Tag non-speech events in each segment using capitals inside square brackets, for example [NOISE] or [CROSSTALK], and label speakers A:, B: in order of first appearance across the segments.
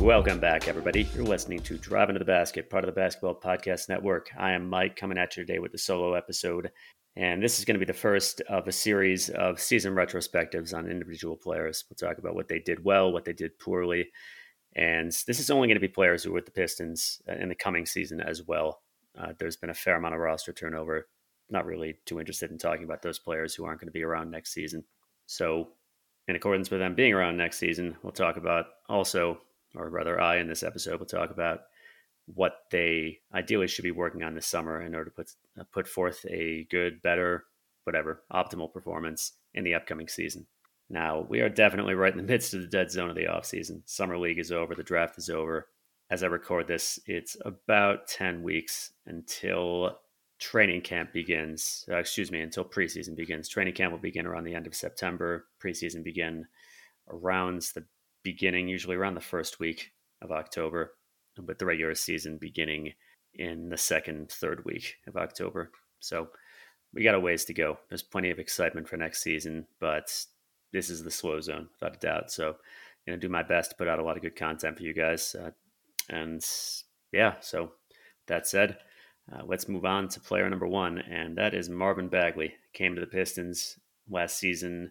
A: Welcome back, everybody. You're listening to Driving to the Basket, part of the Basketball Podcast Network. I am Mike coming at you today with a solo episode. And this is going to be the first of a series of season retrospectives on individual players. We'll talk about what they did well, what they did poorly. And this is only going to be players who are with the Pistons uh, in the coming season as well. Uh, there's been a fair amount of roster turnover. Not really too interested in talking about those players who aren't going to be around next season. So, in accordance with them being around next season, we'll talk about also or rather, I in this episode will talk about what they ideally should be working on this summer in order to put uh, put forth a good, better, whatever, optimal performance in the upcoming season. Now, we are definitely right in the [LAUGHS] midst of the dead zone of the offseason. Summer league is over, the draft is over. As I record this, it's about 10 weeks until training camp begins. Uh, excuse me, until preseason begins. Training camp will begin around the end of September. Preseason begin around the beginning, usually around the first week of October, with the regular season beginning in the second, third week of October. So we got a ways to go. There's plenty of excitement for next season, but this is the slow zone without a doubt. So, know, do my best to put out a lot of good content for you guys. Uh, and yeah, so that said, uh, let's move on to player number one, and that is Marvin Bagley. Came to the Pistons last season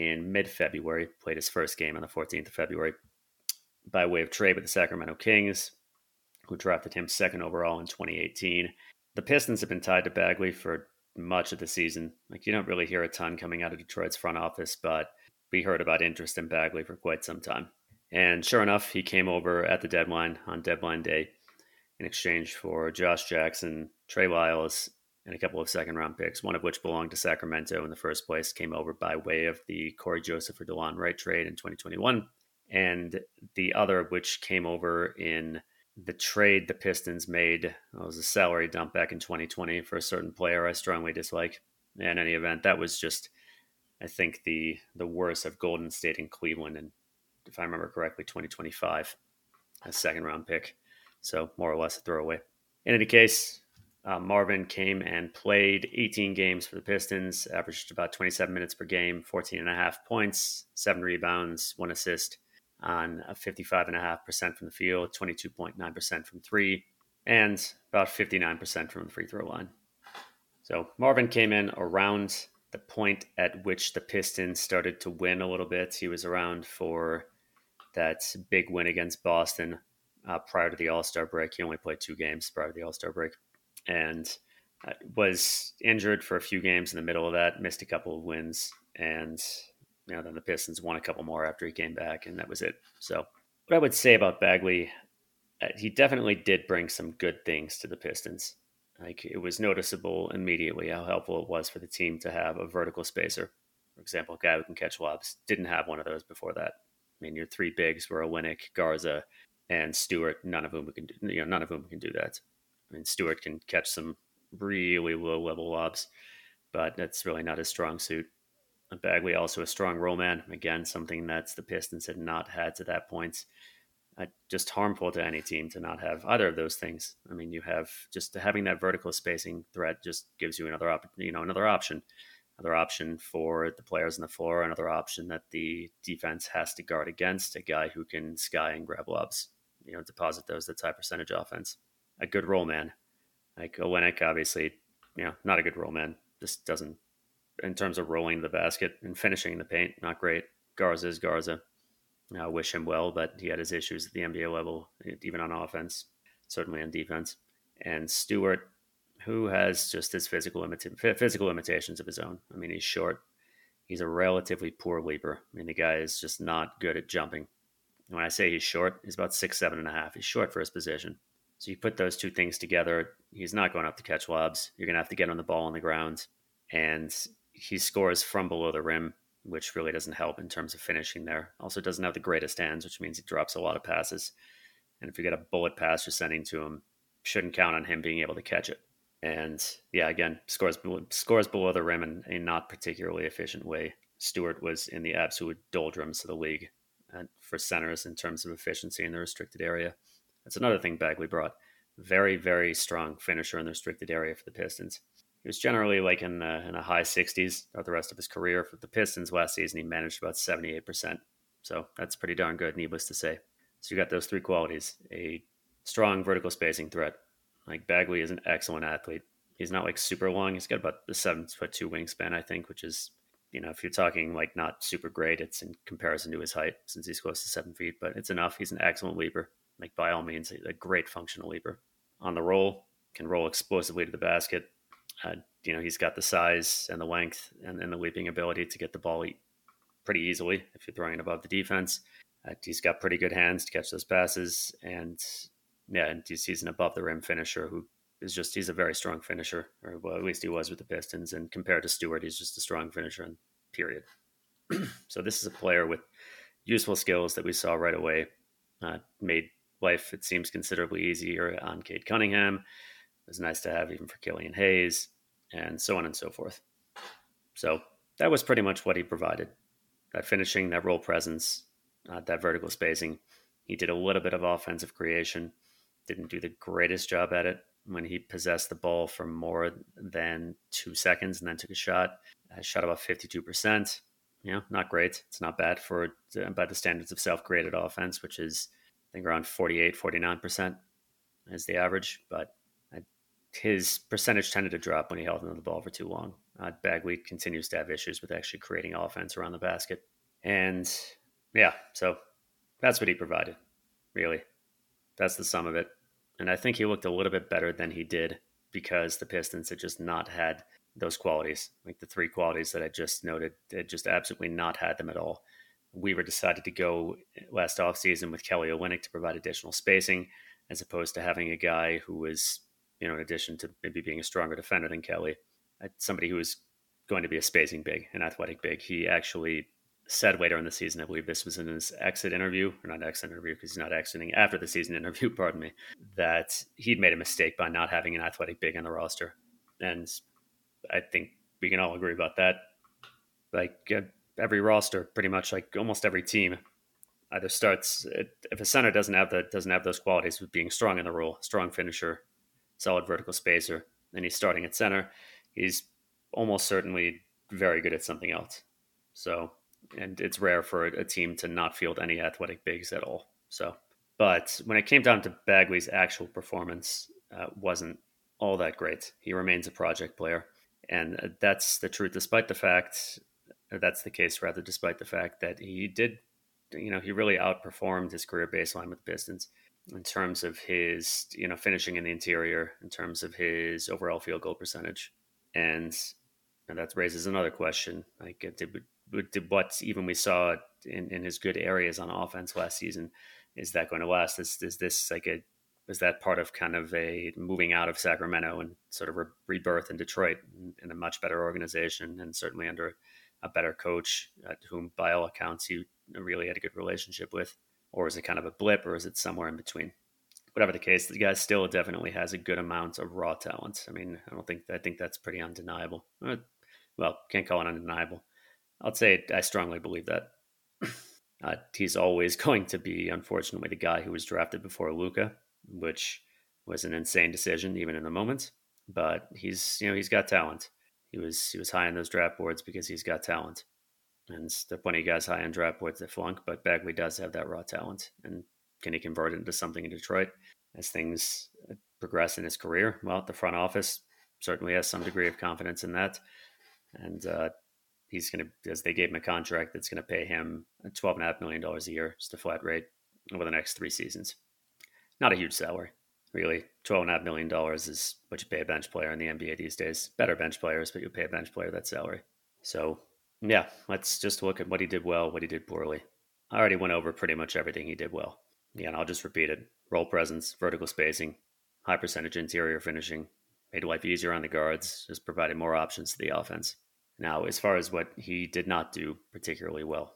A: in mid February, played his first game on the 14th of February by way of trade with the Sacramento Kings, who drafted him second overall in 2018. The Pistons have been tied to Bagley for much of the season. Like, you don't really hear a ton coming out of Detroit's front office, but we heard about interest in Bagley for quite some time. And sure enough, he came over at the deadline on deadline day in exchange for Josh Jackson, Trey Lyles, and a couple of second round picks, one of which belonged to Sacramento in the first place, came over by way of the Cory Joseph or Delon Wright trade in 2021. And the other, which came over in the trade the Pistons made, was a salary dump back in 2020 for a certain player I strongly dislike. In any event, that was just, I think, the the worst of Golden State and Cleveland, and if I remember correctly, 2025, a second round pick. So more or less a throwaway. In any case, uh, Marvin came and played 18 games for the Pistons, averaged about 27 minutes per game, 14 and a half points, seven rebounds, one assist on 55.5% from the field, 22.9% from three, and about 59% from the free throw line. So Marvin came in around the point at which the Pistons started to win a little bit. He was around for that big win against Boston uh, prior to the All Star break. He only played two games prior to the All Star break and uh, was injured for a few games in the middle of that, missed a couple of wins, and you know then the Pistons won a couple more after he came back, and that was it. So what I would say about Bagley, uh, he definitely did bring some good things to the Pistons. Like it was noticeable immediately how helpful it was for the team to have a vertical spacer. For example, a guy who can catch lobs didn't have one of those before that. I mean, your three bigs were Olynyk, Garza, and Stewart. None of whom can do, you know, none of whom can do that. I mean, Stewart can catch some really low level lobs, but that's really not his strong suit. Bagley also a strong roll man. Again, something that's the Pistons had not had to that point. Uh, just harmful to any team to not have either of those things. I mean, you have just having that vertical spacing threat just gives you another op- you know another option, another option for the players on the floor, another option that the defense has to guard against. A guy who can sky and grab lobs, you know, deposit those. That's high percentage offense a good roll man. Like uh, Olynyk, obviously, you know, not a good roll man. Just doesn't, in terms of rolling the basket and finishing the paint, not great. Garza is Garza. I wish him well, but he had his issues at the NBA level, even on offense, certainly on defense. And Stewart, who has just his physical limita- physical limitations of his own. I mean, he's short. He's a relatively poor leaper. I mean, the guy is just not good at jumping. When I say he's short, he's about six, seven and a half. He's short for his position. So you put those two things together. He's not going up to catch lobs. You're going to have to get on the ball on the ground. And he scores from below the rim, which really doesn't help in terms of finishing there. Also, doesn't have the greatest hands, which means he drops a lot of passes. And if you get a bullet pass you're sending to him, shouldn't count on him being able to catch it. And yeah, again, scores scores below the rim in a not particularly efficient way. Stewart was in the absolute doldrums of the league for centers in terms of efficiency in the restricted area. That's another thing Bagley brought. Very, very strong finisher in the restricted area for the Pistons. He was generally like in the, in the high 60s throughout the rest of his career. For the Pistons last season, he managed about 78%. So that's pretty darn good, needless to say. So you got those three qualities: a strong vertical spacing threat. Like Bagley is an excellent athlete. He's not like super long. He's got about the seven foot two wingspan, I think, which is, you know, if you're talking like not super great, it's in comparison to his height since he's close to seven feet, but it's enough. He's an excellent leaper. Like by all means, a great functional leaper. On the roll, can roll explosively to the basket. Uh, you know, he's got the size and the length and, and the leaping ability to get the ball pretty easily if you're throwing it above the defense. Uh, he's got pretty good hands to catch those passes, and yeah, and he's, he's an above the rim finisher who is just he's a very strong finisher, or well, at least he was with the Pistons. And compared to Stewart, he's just a strong finisher. And period. [CLEARS THROAT] so this is a player with useful skills that we saw right away. Uh, made life it seems considerably easier on Cade Cunningham. It was nice to have even for Killian Hayes, and so on and so forth. So that was pretty much what he provided that finishing, that role presence, uh, that vertical spacing. He did a little bit of offensive creation, didn't do the greatest job at it when he possessed the ball for more than two seconds and then took a shot. I shot about 52%. You know, not great. It's not bad for uh, by the standards of self created offense, which is, think, around 48, 49% is the average. But I, his percentage tended to drop when he held onto the ball for too long. Uh, Bagley continues to have issues with actually creating offense around the basket. And yeah, so that's what he provided, really. That's the sum of it. And I think he looked a little bit better than he did because the Pistons had just not had those qualities, like the three qualities that I just noted. They just absolutely not had them at all. Weaver decided to go last offseason with Kelly Olynyk to provide additional spacing, as opposed to having a guy who was, you know, in addition to maybe being a stronger defender than Kelly, somebody who was going to be a spacing big, an athletic big. He actually said later in the season, I believe this was in his exit interview, or not exit interview because he's not exiting after the season interview, [LAUGHS] pardon me, that he'd made a mistake by not having an athletic big on the roster. And I think we can all agree about that. Like uh, every roster, pretty much like almost every team either starts if a center doesn't have the doesn't have those qualities of being strong in the role, strong finisher, solid vertical spacer, and he's starting at center, he's almost certainly very good at something else. So and it's rare for a, team to not field any athletic bigs at all. So, but when it came down to Bagley's actual performance, uh, wasn't all that great. He remains a project player, and uh, that's the truth. Despite the fact that's the case, rather, despite the fact that he did, you know, he really outperformed his career baseline with the Pistons in terms of his, you know, finishing in the interior, in terms of his overall field goal percentage, and and that raises another question: like, uh, did what even we saw in, in his good areas on offense last season, is that going to last? Is, is this like a is that part of kind of a moving out of Sacramento and sort of a rebirth in Detroit in, in a much better organization and certainly under a better coach, uh, whom by all accounts you really had a good relationship with, or is it kind of a blip, or is it somewhere in between? Whatever the case, the guy still definitely has a good amount of raw talent. I mean, I don't think I think that's pretty undeniable. Uh, well, can't call it undeniable. I'd say I strongly believe that. [CLEARS THROAT] Uh, he's always [LAUGHS] going to be, unfortunately, the guy who was drafted before Luka, which was an insane decision even in the moment. But he's, you know, he's got talent. He was he was high on those draft boards because he's got talent, and there are plenty of guys high on draft boards that flunk. But Bagley does have that raw talent, and can he convert it into something in Detroit as things uh, progress in his career? Well, the front office certainly has some degree of confidence in that, and uh, he's going to, as they gave him a contract that's going to pay him $12.5 million a year, just a flat rate over the next three seasons. Not a huge salary, really. $12.5 million is what you pay a bench player in the NBA these days. Better bench players, but you pay a bench player that salary. So, yeah, let's just look at what he did well, what he did poorly. I already went over pretty much everything he did well. Yeah, and I'll just repeat it. Role presence, vertical spacing, high percentage interior finishing, made life easier on the guards, just provided more options to the offense. Now, as far as what he did not do particularly well,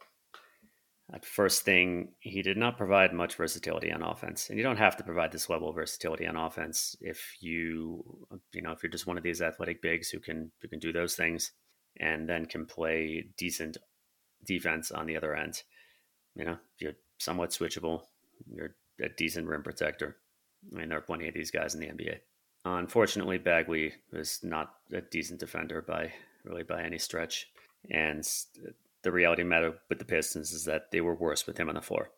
A: at first thing, he did not provide much versatility on offense, and you don't have to provide this level of versatility on offense if you, you know, if you're just one of these athletic bigs who can who can do those things, and then can play decent defense on the other end. You know, you're somewhat switchable. You're a decent rim protector. I mean, there are plenty of these guys in the NBA. Unfortunately, Bagley was not a decent defender by really by any stretch. And the reality matter with the Pistons is that they were worse with him on the floor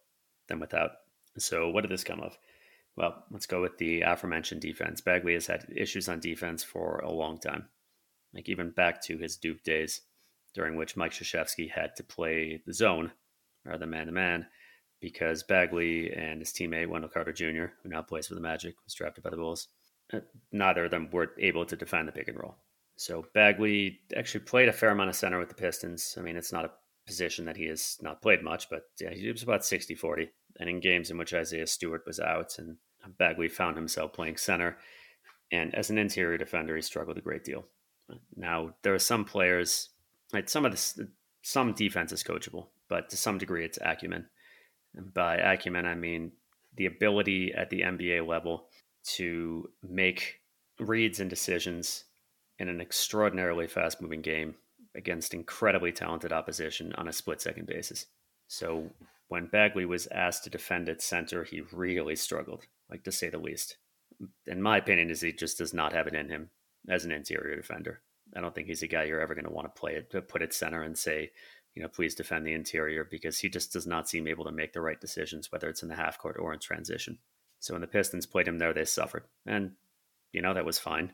A: than without. So, what did this come of? Well, let's go with the aforementioned defense. Bagley has had issues on defense for a long time, like even back to his Duke days, during which Mike Krzyzewski had to play the zone rather than man to man because Bagley and his teammate Wendell Carter Jr., who now plays for the Magic, was drafted by the Bulls. Uh, neither of them were able to defend the pick and roll. So Bagley actually played a fair amount of center with the Pistons. I mean, it's not a position that he has not played much, but yeah, he was about 60 40. And in games in which Isaiah Stewart was out and Bagley found himself playing center. And as an interior defender, he struggled a great deal. Now, there are some players, like some of this, some defense is coachable, but to some degree, it's acumen. And by acumen, I mean the ability at the NBA level to make reads and decisions in an extraordinarily fast moving game against incredibly talented opposition on a split second basis. So when Bagley was asked to defend at center, he really struggled, like to say the least. In my opinion, is he just does not have it in him as an interior defender. I don't think he's a guy you're ever going to want to play it to put it center and say, you know, please defend the interior because he just does not seem able to make the right decisions, whether it's in the half court or in transition. So when the Pistons played him there, they suffered. And, you know, that was fine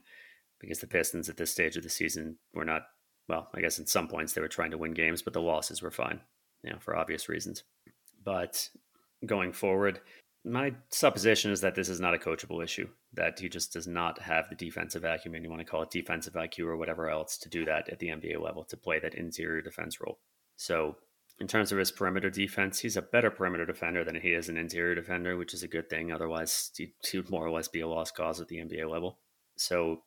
A: because the Pistons at this stage of the season were not, well, I guess in some points they were trying to win games, but the losses were fine, you know, for obvious reasons. But going forward, my supposition is that this is not a coachable issue, that he just does not have the defensive acumen, you want to call it defensive IQ or whatever else, to do that at the NBA level, to play that interior defense role. So, in terms of his perimeter defense, he's a better perimeter defender than he is an interior defender, which is a good thing. Otherwise, he would more or less be a lost cause at the NBA level. So,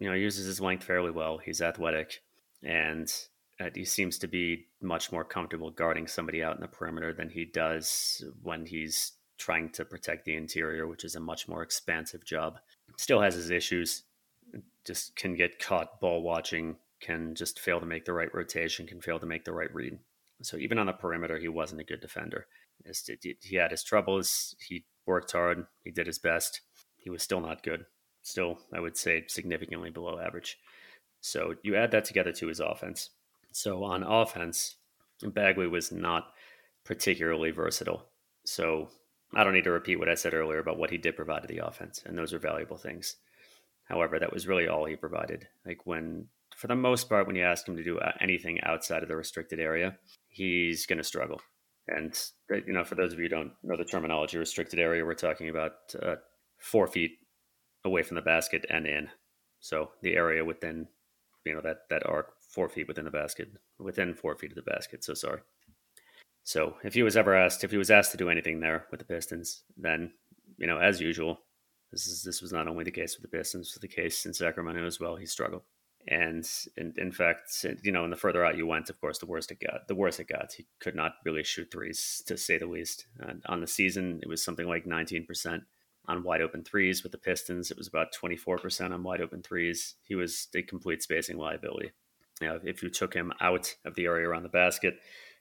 A: you know, uses his length fairly well. He's athletic, and uh, he seems to be much more comfortable guarding somebody out in the perimeter than he does when he's trying to protect the interior, which is a much more expansive job. Still has his issues, just can get caught ball watching can just fail to make the right rotation, can fail to make the right read. So even on the perimeter, he wasn't a good defender. He had his troubles. He worked hard. He did his best. He was still not good. Still, I would say significantly below average. So you add that together to his offense. So on offense, Bagley was not particularly versatile. So I don't need to repeat what I said earlier about what he did provide to the offense, and those are valuable things. However, that was really all he provided. Like when for the most part, when you ask him to do uh, anything outside of the restricted area, he's going to struggle. And uh, you know, for those of you who don't know the terminology, restricted area, we're talking about uh, four feet away from the basket and in. So the area within, you know, that that arc four feet within the basket, within four feet of the basket. So sorry. So if he was ever asked, if he was asked to do anything there with the Pistons, then you know, as usual, this is this was not only the case with the Pistons, was the case in Sacramento as well. He struggled. And in, in fact, you know, and the further out you went, of course, the worse it got. The worse it got. He could not really shoot threes, to say the least. Uh, on the season, it was something like 19% on wide open threes. With the Pistons, it was about 24% on wide open threes. He was a complete spacing liability. You know, if you took him out of the area around the basket,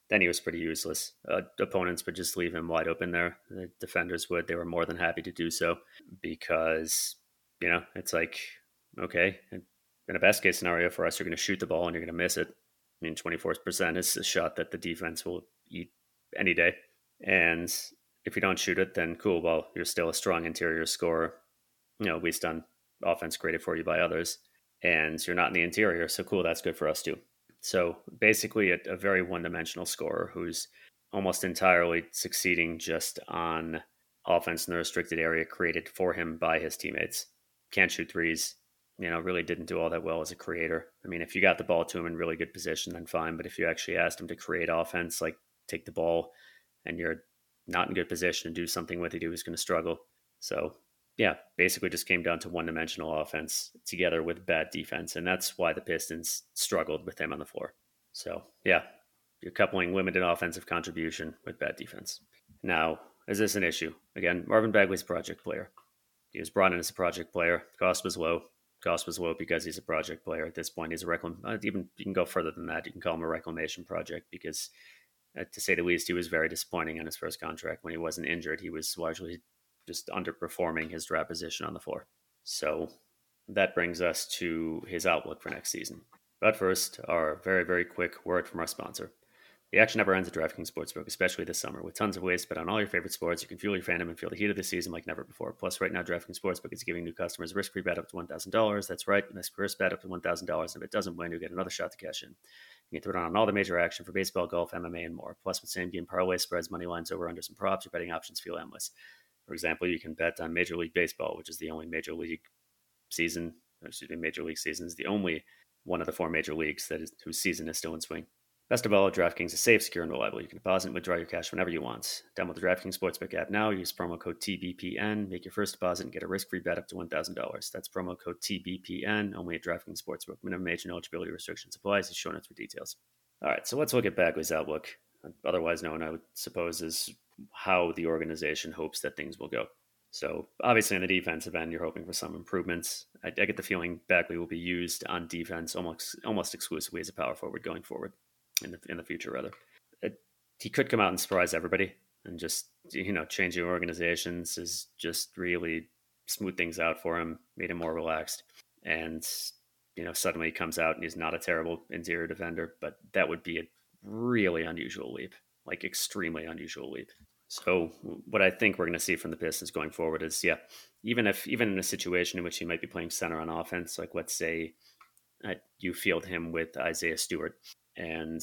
A: then he was pretty useless. Uh, opponents would just leave him wide open there. The defenders would. They were more than happy to do so because, you know, it's like, okay, in a best case scenario for us, you're going to shoot the ball and you're going to miss it. I mean, 24% is a shot that the defense will eat any day. And if you don't shoot it, then cool. Well, you're still a strong interior scorer, you know, least on offense created for you by others. And you're not in the interior. So cool. That's good for us too. So basically, a, a very one dimensional scorer who's almost entirely succeeding just on offense in the restricted area created for him by his teammates. Can't shoot threes, you know, really didn't do all that well as a creator. I mean, if you got the ball to him in really good position, then fine. But if you actually asked him to create offense, like take the ball and you're not in good position to do something with it, he was going to struggle. So, yeah, basically just came down to one dimensional offense together with bad defense. And that's why the Pistons struggled with him on the floor. So, yeah, you're coupling limited offensive contribution with bad defense. Now, is this an issue? Again, Marvin Bagley's project player. He was brought in as a project player. Cost was low cost was low because he's a project player at this point. He's a reclam. Uh, even you can go further than that. You can call him a reclamation project because, uh, to say the least, he was very disappointing on his first contract. When he wasn't injured, he was largely just underperforming his draft position on the floor. So that brings us to his outlook for next season. But first, our very very quick word from our sponsor. The action never ends at DraftKings Sportsbook, especially this summer. With tons of ways to bet on all your favorite sports, you can fuel your fandom and feel the heat of the season like never before. Plus, right now, DraftKings Sportsbook is giving new customers a risk-free bet up to $1,000. That's right, first bet up to $1,000. And if it doesn't win, you get another shot to cash in. You can throw it on all the major action for baseball, golf, MMA, and more. Plus, with same-game parlay spreads, money lines, over under some props, your betting options feel endless. For example, you can bet on Major League Baseball, which is the only major league season, excuse me, major league season is the only one of the four major leagues that is, whose season is still in swing. Best of all, DraftKings is safe, secure, and reliable. You can deposit and withdraw your cash whenever you want. Download the DraftKings Sportsbook app now. Use promo code TBPN. Make your first deposit and get a risk-free bet up to $1,000. That's promo code TBPN only at DraftKings Sportsbook. Minimum age and eligibility restrictions apply. See show notes for details. All right, so let's look at Bagley's outlook, otherwise known, I would suppose, as how the organization hopes that things will go. So obviously on the defensive end, you're hoping for some improvements. I, I get the feeling Bagley will be used on defense almost almost exclusively as a power forward going forward in the in the future rather. It, he could come out and surprise everybody and just you know changing organizations is just really smooth things out for him, made him more relaxed, and you know suddenly he comes out and he's not a terrible interior defender, but that would be a really unusual leap, like extremely unusual leap. So what I think we're going to see from the Pistons going forward is, yeah, even if even in a situation in which he might be playing center on offense, like let's say uh, you field him with Isaiah Stewart, and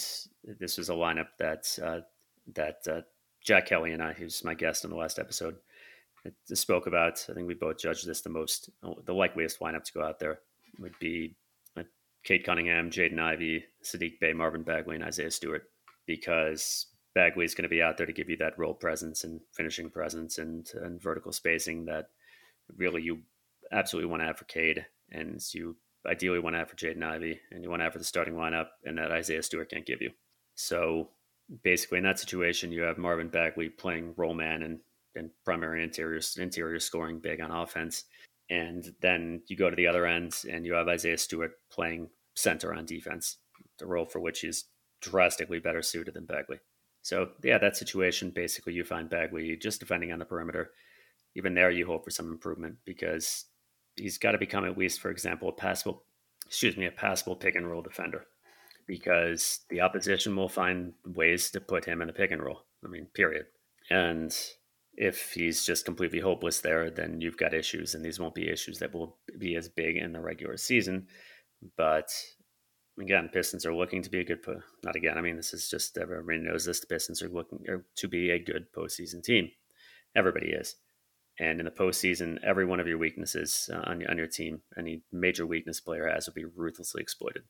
A: this was a lineup that uh, that uh, Jack Kelly and I, who's my guest on the last episode, uh, spoke about. I think we both judged this the most, the likeliest lineup to go out there would be Cade Cunningham, Jaden Ivey, Saddiq Bey, Marvin Bagley, and Isaiah Stewart, because Bagley is going to be out there to give you that role presence and finishing presence and, and vertical spacing that really you absolutely want to have for Cade, and you ideally want to have for Jaden Ivey, and you want to have for the starting lineup, and that Isaiah Stewart can't give you. So basically, in that situation, you have Marvin Bagley playing roll man and, and primary interior interior scoring big on offense, and then you go to the other end, and you have Isaiah Stewart playing center on defense, the role for which he's drastically better suited than Bagley. So yeah, that situation basically you find Bagley just defending on the perimeter. Even there, you hope for some improvement because he's got to become at least, for example, a passable, excuse me, a passable pick and roll defender, because the opposition will find ways to put him in the pick and roll. I mean, period. And if he's just completely hopeless there, then you've got issues, and these won't be issues that will be as big in the regular season. But again, Pistons are looking to be a good, po- not again. I mean, this is just everybody knows this. The Pistons are looking er, to be a good postseason team. Everybody is. And in the postseason, every one of your weaknesses uh, on, on your team, any major weakness player has, will be ruthlessly exploited,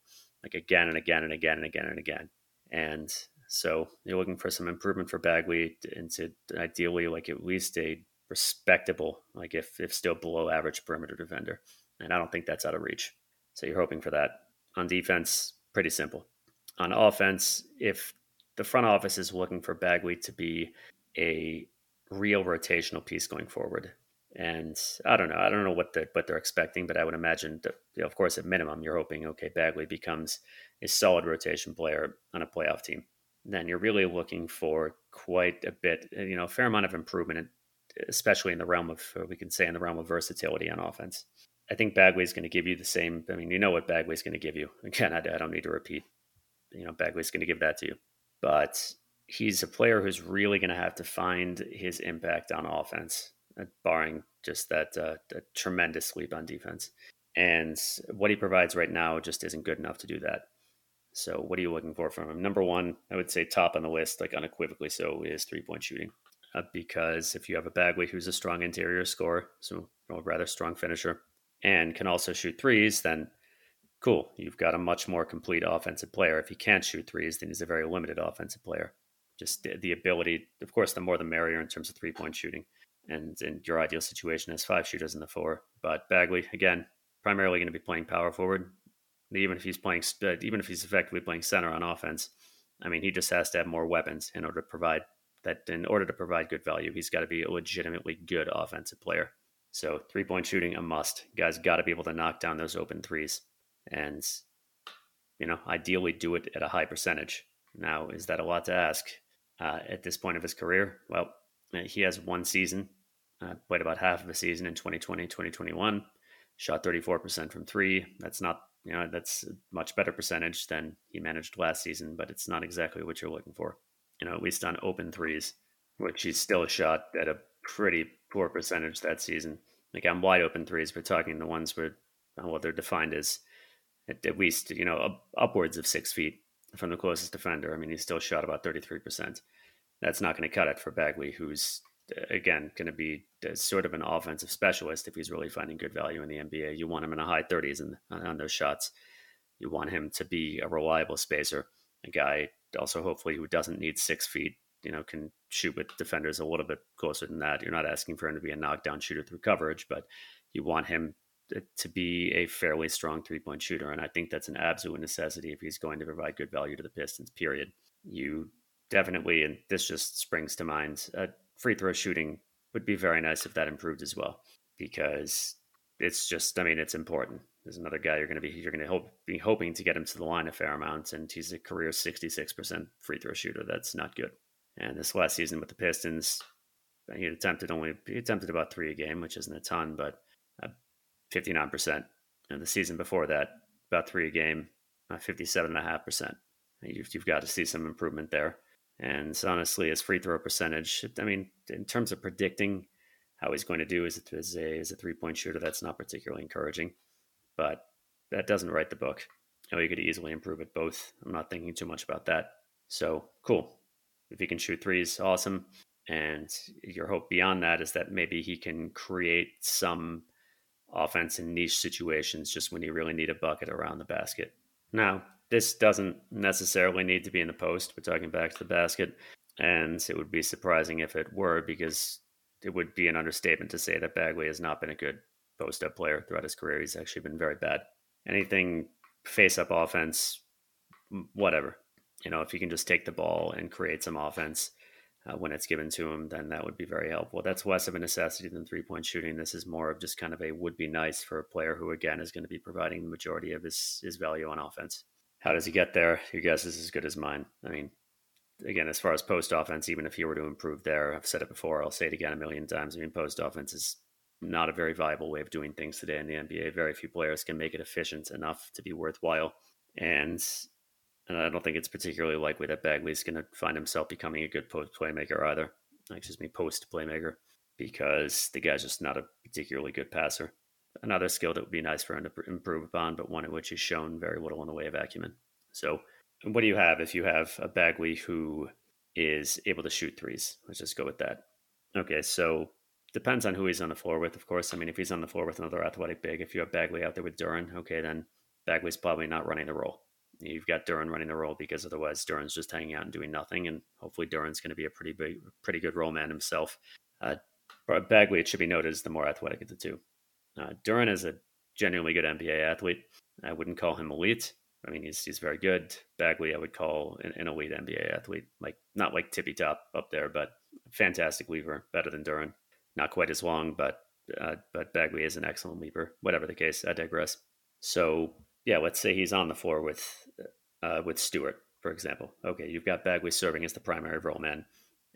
A: like again and again and again and again and again. And so you're looking for some improvement for Bagley into ideally like at least a respectable, like if if still below average perimeter defender. And I don't think that's out of reach. So you're hoping for that. On defense, pretty simple. On offense, if the front office is looking for Bagley to be a real rotational piece going forward. And I don't know. I don't know what the what they're expecting, but I would imagine that, you know, of course, at minimum, you're hoping okay, Bagley becomes a solid rotation player on a playoff team. Then you're really looking for quite a bit, uh, you know, a fair amount of improvement, especially in the realm of we can say in the realm of versatility on offense. I think Bagley is going to give you the same. I mean, you know what Bagley is going to give you. [LAUGHS] Again, I, I don't need to repeat. You know, Bagley's going to give that to you, but he's a player who's really going to have to find his impact on offense, uh, barring just that uh, tremendous sleep on defense. And what he provides right now just isn't good enough to do that. So, what are you looking for from him? Number one, I would say top on the list, like unequivocally so, is three point shooting. Uh, because if you have a Bagley who's a strong interior scorer, so a rather strong finisher, and can also shoot threes, then cool. You've got a much more complete offensive player. If he can't shoot threes, then he's a very limited offensive player just the, the ability, of course, the more the merrier in terms of three point shooting. And in your ideal situation is five shooters in the four. But Bagley, again, primarily going to be playing power forward. Even if he's playing, uh, even if he's effectively playing center on offense, I mean, he just has to have more weapons in order to provide that. In order to provide good value, he's got to be a legitimately good offensive player. So three point shooting, a must. guys got to be able to knock down those open threes, and you know, ideally do it at a high percentage. Now, is that a lot to ask? Uh, at this point of his career. Well, uh, he has one season, uh, played about half of a season in 2020, 2021, shot 34% from three. That's not You know, that's a much better percentage than he managed last season, but it's not exactly what you're looking for. You know, at least on open threes, which he's still shot at a pretty poor percentage that season. Like on wide open threes, we're talking the ones where what they're defined as at, at least, you know, up, upwards of six feet from the closest defender. I mean, he still shot about 33%. That's not going to cut it for Bagley, who's again going to be sort of an offensive specialist if he's really finding good value in the NBA. You want him in the high 30s and on those shots. You want him to be a reliable spacer, a guy also hopefully who doesn't need six feet. You know, can shoot with defenders a little bit closer than that. You're not asking for him to be a knockdown shooter through coverage, but you want him to be a fairly strong three point shooter. And I think that's an absolute necessity if he's going to provide good value to the Pistons, period. You definitely, and this just springs to mind, uh, free throw shooting would be very nice if that improved as well, because it's just, I mean, it's important. There's another guy you're going to be, you're going to hope, be hoping to get him to the line a fair amount, and he's a career 66% free throw shooter. That's not good. And this last season with the Pistons, he attempted only, he attempted about three a game, which isn't a ton, but 59%. And the season before that, about three a game, uh, 57.5%. You've, you've got to see some improvement there. And honestly, his free throw percentage, I mean, in terms of predicting how he's going to do as a, as a, as a three point shooter, that's not particularly encouraging. But that doesn't write the book. You know, you could easily improve it both. I'm not thinking too much about that. So cool. If he can shoot threes, awesome. And your hope beyond that is that maybe he can create some offense in niche situations just when you really need a bucket around the basket. Now, this doesn't necessarily need to be in the post. We're talking back to the basket. And it would be surprising if it were because it would be an understatement to say that Bagley has not been a good post up player throughout his career. He's actually been very bad. Anything face up offense, whatever. You know, if he can just take the ball and create some offense, uh, when it's given to him, then that would be very helpful. That's less of a necessity than three point shooting. This is more of just kind of a would be nice for a player who, again, is going to be providing the majority of his, his value on offense. How does he get there? Your guess is as good as mine. I mean, again, as far as post offense, even if he were to improve there, I've said it before, I'll say it again a million times. I mean, post offense is not a very viable way of doing things today in the NBA. Very few players can make it efficient enough to be worthwhile. And and I don't think it's particularly likely that Bagley's going to find himself becoming a good post playmaker either. Excuse me, post playmaker, because the guy's just not a particularly good passer. Another skill that would be nice for him to improve upon, but one in which he's shown very little in the way of acumen. So, what do you have if you have a Bagley who is able to shoot threes? Let's just go with that. Okay, so depends on who he's on the floor with, of course. I mean, if he's on the floor with another athletic big, if you have Bagley out there with Duren, okay, then Bagley's probably not running the role. You've got Duren running the role because otherwise Duren's just hanging out and doing nothing, and hopefully Duren's going to be a pretty big, pretty good roll man himself. Uh, Bagley, it should be noted, is the more athletic of the two. Uh, Duren is a genuinely good NBA athlete. I wouldn't call him elite. I mean, he's he's very good. Bagley, I would call an, an elite NBA athlete, like not like tippy top up there, but fantastic lever, better than Duren. Not quite as long, but uh, but Bagley is an excellent leaper. Whatever the case, I digress. So yeah, let's say he's on the floor with uh, with Stewart, for example. Okay, you've got Bagley serving as the primary roll man,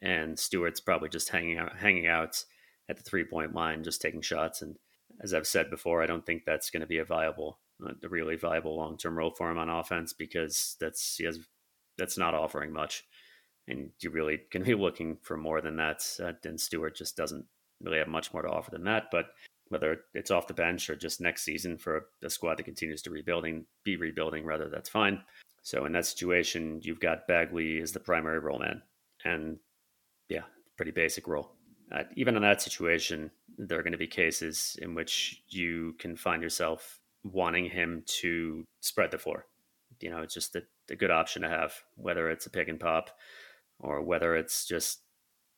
A: and Stewart's probably just hanging out, hanging out at the three point line, just taking shots. And as I've said before, I don't think that's going to be a viable, a really viable long term role for him on offense because that's he has that's not offering much, and you really can be looking for more than that. Uh, and Stewart just doesn't really have much more to offer than that. But whether it's off the bench or just next season for a squad that continues to rebuilding, be rebuilding rather, that's fine. So in that situation, you've got Bagley as the primary roll man, and yeah, pretty basic role. Uh, even in that situation, there are going to be cases in which you can find yourself wanting him to spread the floor. You know, it's just a, a good option to have, whether it's a pick and pop or whether it's just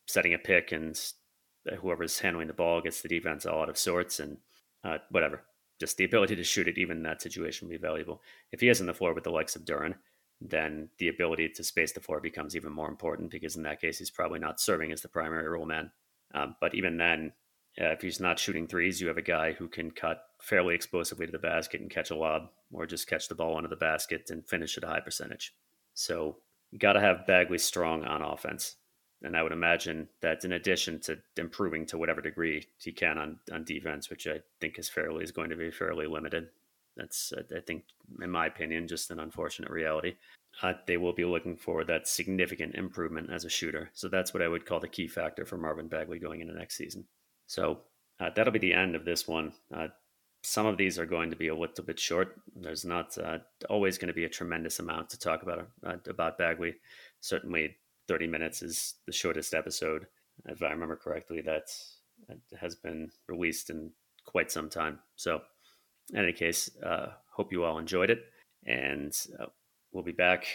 A: setting a pick and whoever's handling the ball gets the defense all out of sorts and uh, whatever. Just the ability to shoot it, even in that situation, would be valuable. If he is on the floor with the likes of Duren, then the ability to space the floor becomes even more important because in that case, he's probably not serving as the primary roll man. Um, but even then, uh, if he's not shooting threes, you have a guy who can cut fairly explosively to the basket and catch a lob or just catch the ball under the basket and finish at a high percentage. So you got to have Bagley strong on offense. And I would imagine that in addition to improving to whatever degree he can on, on defense, which I think is fairly is going to be fairly limited. That's, I think, in my opinion, just an unfortunate reality. Uh, they will be looking for that significant improvement as a shooter. So that's what I would call the key factor for Marvin Bagley going into next season. So uh, that'll be the end of this one. Uh, some of these are going to be a little bit short. There's not uh, always going to be a tremendous amount to talk about uh, about Bagley. Certainly, 30 minutes is the shortest episode, if I remember correctly. That has been released in quite some time. So, in any case, uh, hope you all enjoyed it, and uh, we'll be back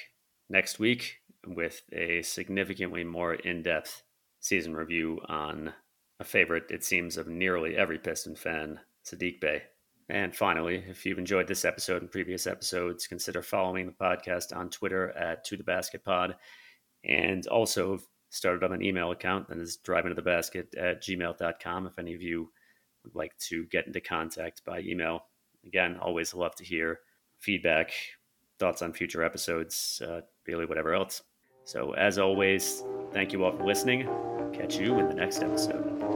A: next week with a significantly more in-depth season review on a favorite, it seems, of nearly every Piston fan, Saddiq Bey. And finally, if you've enjoyed this episode and previous episodes, consider following the podcast on Twitter at To The Basket Pod, and also started up an email account that is driving to the basket at gmail.com if any of you would like to get into contact by email. Again, always love to hear feedback, thoughts on future episodes, uh, really whatever else. So, as always, thank you all for listening. Catch you in the next episode.